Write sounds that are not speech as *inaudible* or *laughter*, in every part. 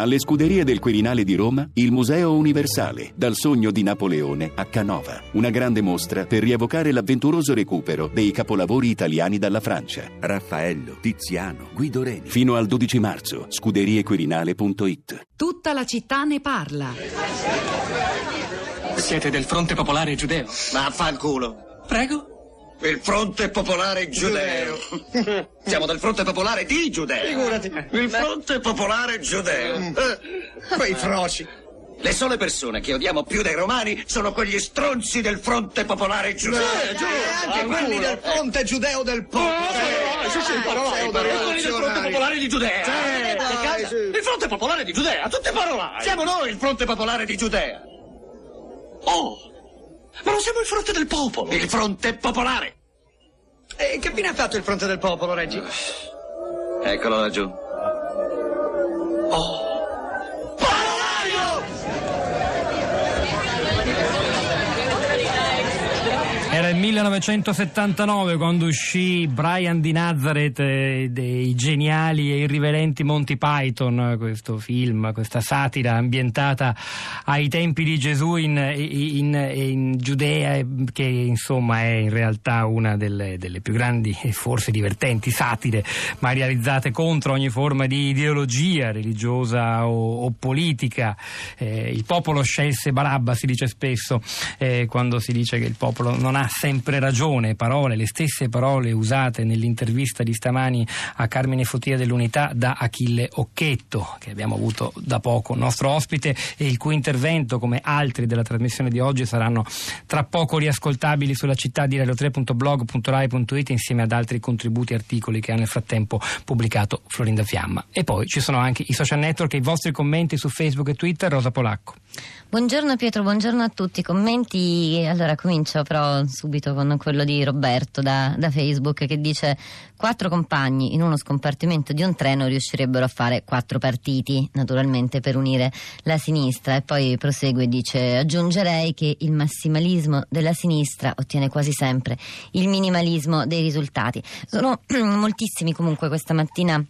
Alle scuderie del Quirinale di Roma, il Museo Universale, dal sogno di Napoleone a Canova. Una grande mostra per rievocare l'avventuroso recupero dei capolavori italiani dalla Francia. Raffaello, Tiziano, Guido Reni. Fino al 12 marzo, scuderiequirinale.it. Tutta la città ne parla. Siete del Fronte Popolare Giudeo? Ma fa il culo. Prego? Il Fronte Popolare Giudeo. Siamo del Fronte Popolare di Giudeo. Figurati. Il Fronte Popolare Giudeo. Eh, Quei froci. Le sole persone che odiamo più dei romani sono quegli stronzi del Fronte Popolare Giudeo. E anche quelli del fronte giudeo del popolo. Eh, sì, sì, parolai, parolai. Quelli del Fronte Popolare di Giudea. Sì, dai, sì. Il Fronte Popolare di Giudea, tutte parolai. Siamo noi il Fronte Popolare di Giudea. Oh, ma non siamo il Fronte del Popolo. Il Fronte Popolare. E che fine ha fatto il fronte del popolo, Reggi? Eccolo laggiù. 1979 quando uscì Brian di Nazareth eh, dei geniali e irriverenti Monty Python, questo film, questa satira ambientata ai tempi di Gesù in, in- in Giudea, che insomma è in realtà una delle, delle più grandi e forse divertenti satire, ma realizzate contro ogni forma di ideologia religiosa o, o politica. Eh, il popolo scelse Barabba, si dice spesso, eh, quando si dice che il popolo non ha sempre ragione, parole, le stesse parole usate nell'intervista di stamani a Carmine Fotia dell'Unità da Achille Occhetto, che abbiamo avuto da poco nostro ospite e il cui intervento, come altri della trasmissione di oggi, saranno tra poco riascoltabili sulla città di radio3.blog.rai.it insieme ad altri contributi e articoli che ha nel frattempo pubblicato Florinda Fiamma. E poi ci sono anche i social network e i vostri commenti su Facebook e Twitter, Rosa Polacco. Buongiorno Pietro, buongiorno a tutti. Commenti, allora comincio però subito con quello di Roberto da, da Facebook che dice quattro compagni in uno scompartimento di un treno riuscirebbero a fare quattro partiti, naturalmente per unire la sinistra e poi prosegue e dice aggiungerei che il massimalismo della sinistra ottiene quasi sempre il minimalismo dei risultati. Sono *clears throat* moltissimi comunque questa mattina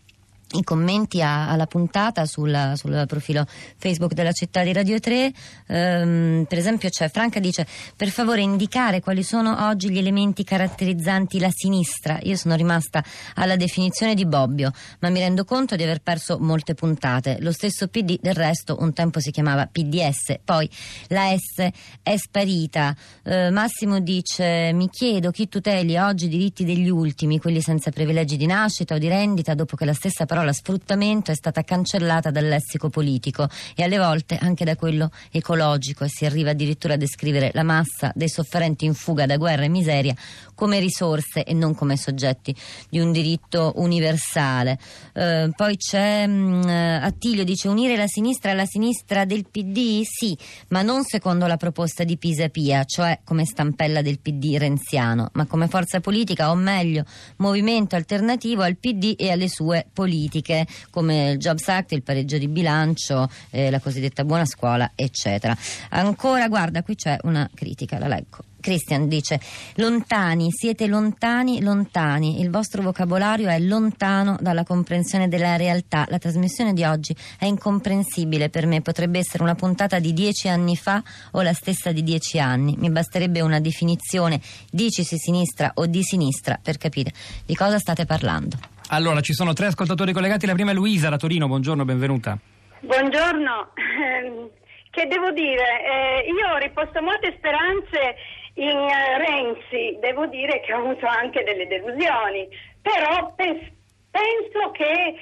i commenti a- alla puntata sul, sul profilo Facebook della città di Radio 3 Ehm, per esempio c'è Franca dice per favore indicare quali sono oggi gli elementi caratterizzanti la sinistra. Io sono rimasta alla definizione di Bobbio ma mi rendo conto di aver perso molte puntate. Lo stesso PD del resto un tempo si chiamava PDS poi la S è sparita. Eh, Massimo dice mi chiedo chi tuteli oggi i diritti degli ultimi quelli senza privilegi di nascita o di rendita dopo che la stessa parola sfruttamento è stata cancellata dal lessico politico e alle volte anche da quello ecologico. E si arriva addirittura a descrivere la massa dei sofferenti in fuga da guerra e miseria come risorse e non come soggetti di un diritto universale. Eh, poi c'è mh, Attilio dice unire la sinistra alla sinistra del PD? Sì, ma non secondo la proposta di Pisapia, cioè come stampella del PD renziano, ma come forza politica o meglio movimento alternativo al PD e alle sue politiche come il Jobs Act, il pareggio di bilancio, eh, la cosiddetta buona scuola, eccetera. Ancora, guarda, qui c'è una critica, la leggo. Christian dice lontani, siete lontani, lontani, il vostro vocabolario è lontano dalla comprensione della realtà. La trasmissione di oggi è incomprensibile per me, potrebbe essere una puntata di dieci anni fa o la stessa di dieci anni. Mi basterebbe una definizione, dicisi sinistra o di sinistra, per capire di cosa state parlando. Allora, ci sono tre ascoltatori collegati. La prima è Luisa da Torino. Buongiorno, benvenuta. Buongiorno, *laughs* che devo dire? Eh, io ho riposto molte speranze in eh, Renzi, devo dire che ho avuto anche delle delusioni, però pens- penso che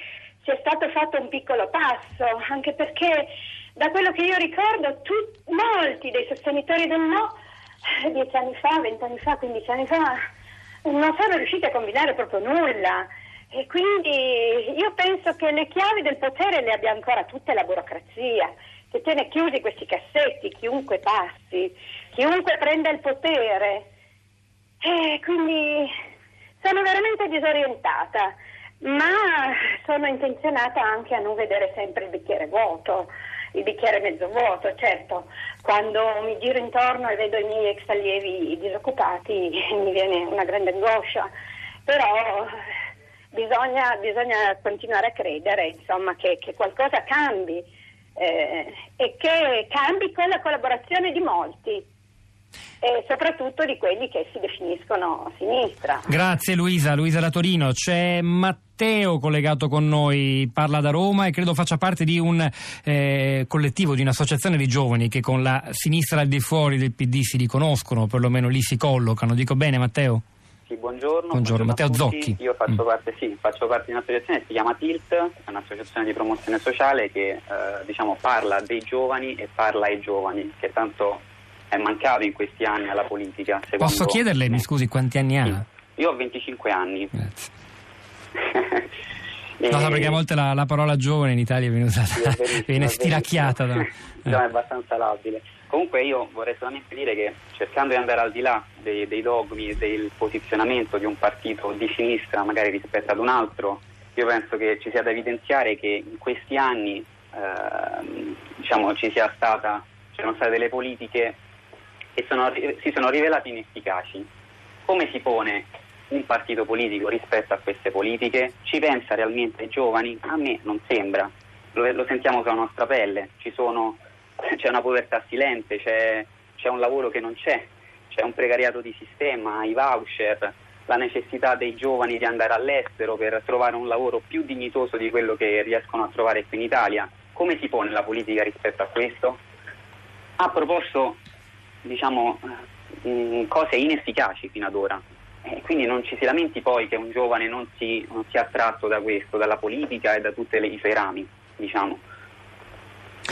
sia stato fatto un piccolo passo, anche perché da quello che io ricordo tut- molti dei sostenitori del no, eh, dieci anni fa, vent'anni fa, quindici anni fa, non sono riusciti a combinare proprio nulla. E quindi io penso che le chiavi del potere le abbia ancora tutte la burocrazia, che tiene chiusi questi cassetti, chiunque passi, chiunque prenda il potere. E quindi sono veramente disorientata, ma sono intenzionata anche a non vedere sempre il bicchiere vuoto, il bicchiere mezzo vuoto, certo. Quando mi giro intorno e vedo i miei ex allievi disoccupati *laughs* mi viene una grande angoscia, però bisogna, bisogna continuare a credere insomma, che, che qualcosa cambi eh, e che cambi con la collaborazione di molti e soprattutto di quelli che si definiscono sinistra. Grazie Luisa, Luisa da Torino. C'è Matteo collegato con noi, parla da Roma e credo faccia parte di un eh, collettivo, di un'associazione di giovani che con la sinistra al di fuori del PD si riconoscono, perlomeno lì si collocano. Dico bene Matteo? Sì, buongiorno. Buongiorno, Matteo Zocchi. Zocchi. Io faccio, Mm. parte, sì, faccio parte di un'associazione che si chiama TILT, è un'associazione di promozione sociale che eh, diciamo, parla dei giovani e parla ai giovani, che tanto è mancato in questi anni alla politica. secondo Posso chiederle, mi scusi, quanti anni ha? Io ho 25 anni. Grazie. E- *laughs* No, so, perché a volte la, la parola giovane in Italia viene usata, Sì, è verissimo, *laughs* viene è stiracchiata. Da. *laughs* No, è abbastanza labile. Comunque io vorrei solamente dire che cercando di andare al di là dei, dei dogmi e del posizionamento di un partito di sinistra magari rispetto ad un altro, io penso che ci sia da evidenziare che in questi anni ehm, diciamo, ci sia stata, ci sono state delle politiche che sono- si sono rivelate inefficaci. Come si pone un partito politico rispetto a queste politiche? Ci pensa realmente ai giovani? A me non sembra, lo, lo sentiamo sulla nostra pelle, sono- *laughs* c'è una povertà silente, c'è, c'è un lavoro che non c'è, c'è un precariato di sistema, i voucher, la necessità dei giovani di andare all'estero per trovare un lavoro più dignitoso di quello che riescono a trovare qui in Italia. Come si pone la politica rispetto a questo? Ha proposto diciamo, eh, mh, cose inefficaci fino ad ora. E quindi non ci si lamenti poi che un giovane non, si, non sia attratto da questo, dalla politica e da tutti i suoi rami, diciamo.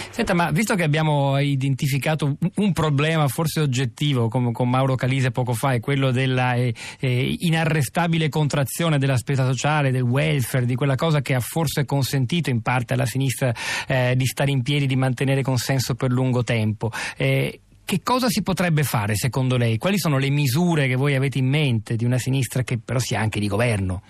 Senta, ma visto che abbiamo identificato un- un problema forse oggettivo, come con Mauro Calise poco fa, è quello della eh, eh, inarrestabile contrazione della spesa sociale, del welfare, di quella cosa che ha forse consentito in parte alla sinistra eh, di stare in piedi, di mantenere consenso per lungo tempo. Eh, che cosa si potrebbe fare secondo lei? Quali sono le misure che voi avete in mente di una sinistra che però sia anche di governo?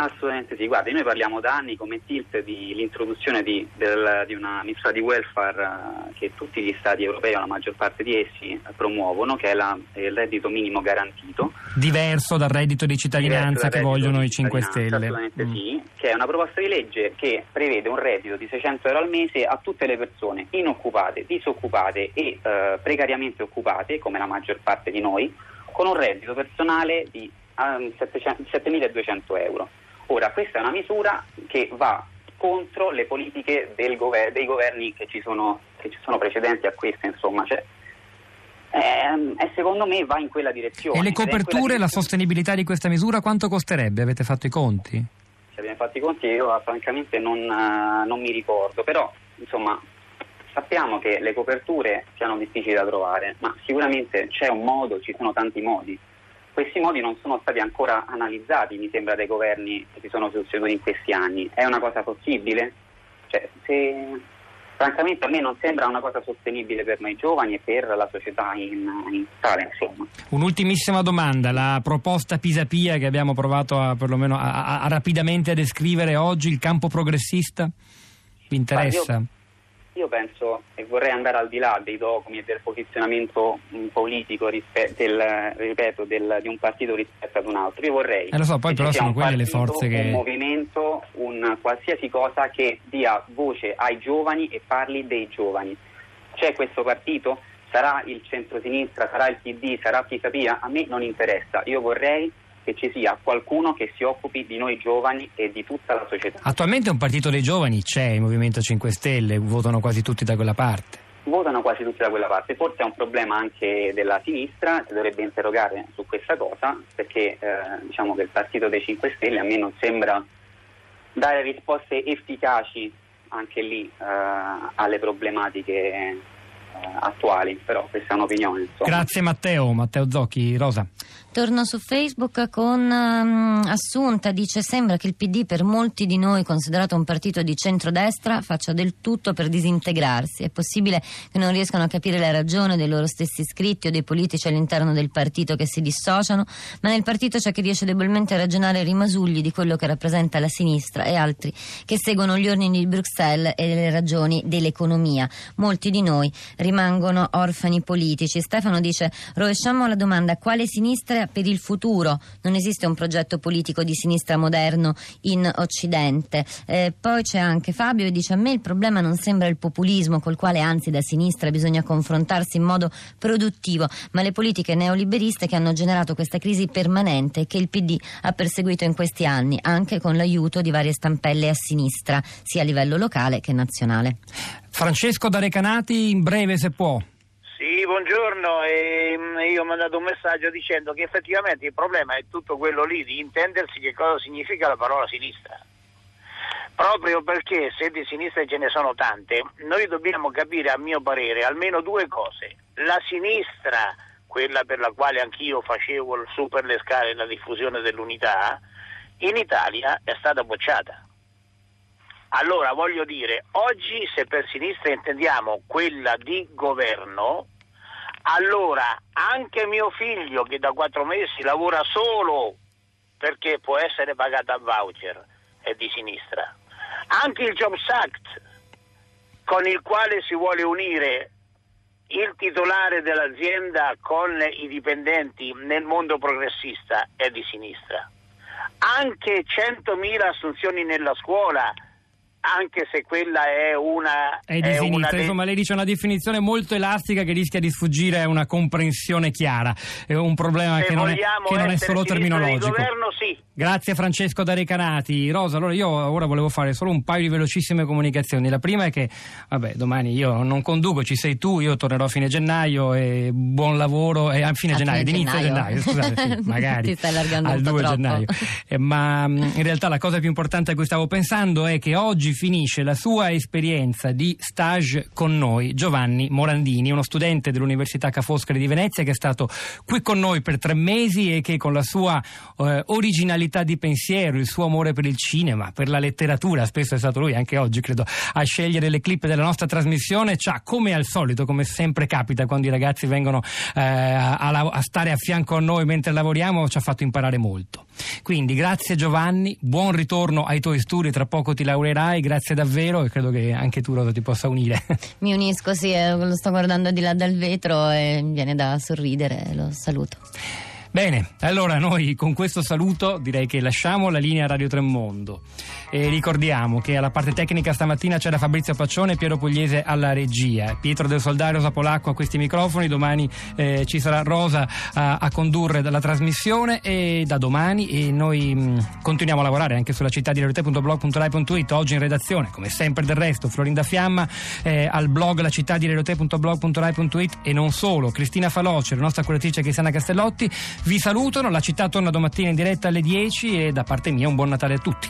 Assolutamente sì, guardi, noi parliamo da anni come TILT di l'introduzione di, del- di una misura di welfare eh, che tutti gli stati europei, o la maggior parte di essi, promuovono, che è la- il reddito minimo garantito. Diverso dal reddito di cittadinanza che vogliono i 5 cittadinanza, Stelle. Assolutamente Mm. sì, che è una proposta di legge che prevede un reddito di 600 euro al mese a tutte le persone inoccupate, disoccupate e eh, precariamente occupate, come la maggior parte di noi, con un reddito personale di ehm, 700 7.200 euro. Ora, questa è una misura che va contro le politiche gover- dei governi che ci, sono, che ci sono precedenti a queste, insomma, cioè, ehm, e secondo me va in quella direzione. E le coperture, la direzione- sostenibilità di questa misura quanto costerebbe? Avete fatto i conti? se abbiamo fatto i conti io ah, francamente non, eh, non mi ricordo, però insomma sappiamo che le coperture siano difficili da trovare, ma sicuramente c'è un modo, ci sono tanti modi. Questi modi non sono stati ancora analizzati, mi sembra, dai governi che si sono succeduti in questi anni. È una cosa possibile? Cioè, se- francamente a me non sembra una cosa sostenibile per noi giovani e per la società in, in totale, insomma. Un'ultimissima domanda, la proposta Pisapia che abbiamo provato a, perlomeno a- a rapidamente a descrivere oggi, il campo progressista? Vi interessa? Io penso e vorrei andare al di là dei dogmi e del posizionamento mh, politico rispe- del, ripeto, del- di un partito rispetto ad un altro. Io vorrei Eh, lo so, poi però sono quelle le partito, forze che- un movimento, un qualsiasi cosa che dia voce ai giovani e parli dei giovani. C'è questo partito? Sarà il centrosinistra, sarà il PD, sarà Pisapia? A me non interessa. Io vorrei che ci sia qualcuno che si occupi di noi giovani e di tutta la società. Attualmente un partito dei giovani c'è, il Movimento 5 Stelle, votano quasi tutti da quella parte. votano quasi tutti da quella parte. Forse è un problema anche della sinistra, si dovrebbe interrogare su questa cosa, perché eh, diciamo che il partito dei 5 Stelle a me non sembra dare risposte efficaci anche lì eh, alle problematiche eh, attuali, però questa è un'opinione. Insomma. Grazie Matteo, Matteo Zocchi, Rosa. Torno su Facebook con ehm, Assunta, dice sembra che il PD per molti di noi considerato un partito di centrodestra faccia del tutto per disintegrarsi. È possibile che non riescano a capire la ragione dei loro stessi iscritti o dei politici all'interno del partito che si dissociano, ma nel partito c'è chi riesce debolmente a ragionare rimasugli di quello che rappresenta la sinistra e altri che seguono gli ordini di Bruxelles e le ragioni dell'economia. Molti di noi rimangono orfani politici. Stefano dice rovesciamo la domanda quale sinistra per il futuro? Non esiste un progetto politico di sinistra moderno in Occidente. Eh, poi c'è anche Fabio che dice a me il problema non sembra il populismo col quale anzi da sinistra bisogna confrontarsi in modo produttivo, ma le politiche neoliberiste che hanno generato questa crisi permanente che il PD ha perseguito in questi anni, anche con l'aiuto di varie stampelle a sinistra, sia a livello locale che nazionale. Francesco da Recanati, in breve se può. Sì, buongiorno. E io ho mandato un messaggio dicendo che effettivamente il problema è tutto quello lì di intendersi che cosa significa la parola sinistra. Proprio perché se di sinistra ce ne sono tante, noi dobbiamo capire, a mio parere, almeno due cose. La sinistra, quella per la quale anch'io facevo su per le scale la diffusione dell'unità, in Italia è stata bocciata. Allora voglio dire, oggi se per sinistra intendiamo quella di governo, allora anche mio figlio che da quattro mesi lavora solo perché può essere pagato a voucher è di sinistra. Anche il Jobs Act con il quale si vuole unire il titolare dell'azienda con i dipendenti nel mondo progressista è di sinistra. Anche 100.000 assunzioni nella scuola anche se quella è una... È di è sinistra, una... insomma lei dice una definizione molto elastica che rischia di sfuggire a una comprensione chiara, è un problema che non, è, che non è solo terminologico. Governo, sì. Grazie Francesco da Recanati. Rosa, allora io ora volevo fare solo un paio di velocissime comunicazioni. La prima è che, vabbè, domani io non conduco, ci sei tu, io tornerò a fine gennaio e buon lavoro, eh, a fine A gennaio, fine inizio gennaio, gennaio. scusate, sì, *laughs* magari Ti stai allargando al un po' 2 troppo. gennaio. Eh, ma mh, in realtà la cosa più importante a cui stavo pensando è che oggi finisce la sua esperienza di stage con noi Giovanni Morandini, uno studente dell'Università Ca' Foscari di Venezia che è stato qui con noi per tre mesi e che con la sua eh, originalità di pensiero, il suo amore per il cinema, per la letteratura, spesso è stato lui anche oggi credo a scegliere le clip della nostra trasmissione, ci ha come al solito, come sempre capita quando i ragazzi vengono eh, a, a- a stare a fianco a noi mentre lavoriamo, ci ha fatto imparare molto. Quindi grazie Giovanni, buon ritorno ai tuoi studi, tra poco ti laureerai, grazie davvero e credo che anche tu Rosa ti possa unire. *laughs* Mi unisco, sì, eh, lo sto guardando di là dal vetro e viene da sorridere, lo saluto. Bene, allora noi con questo saluto direi che lasciamo la linea Radio Tremondo e ricordiamo che alla parte tecnica stamattina c'era Fabrizio Paccione e Piero Pugliese alla regia, Pietro del Soldario, Rosa Polacco a questi microfoni, domani eh, ci sarà Rosa a, a condurre la trasmissione e da domani e noi mh, continuiamo a lavorare anche sulla città di realtà.blog.rai.it, oggi in redazione come sempre del resto Florinda Fiamma eh, al blog la città di realtà.blog.rai.it e non solo, Cristina Faloce, la nostra curatrice Cristiana Castellotti vi salutano, la città torna domattina in diretta alle 10 e da parte mia un buon Natale a tutti.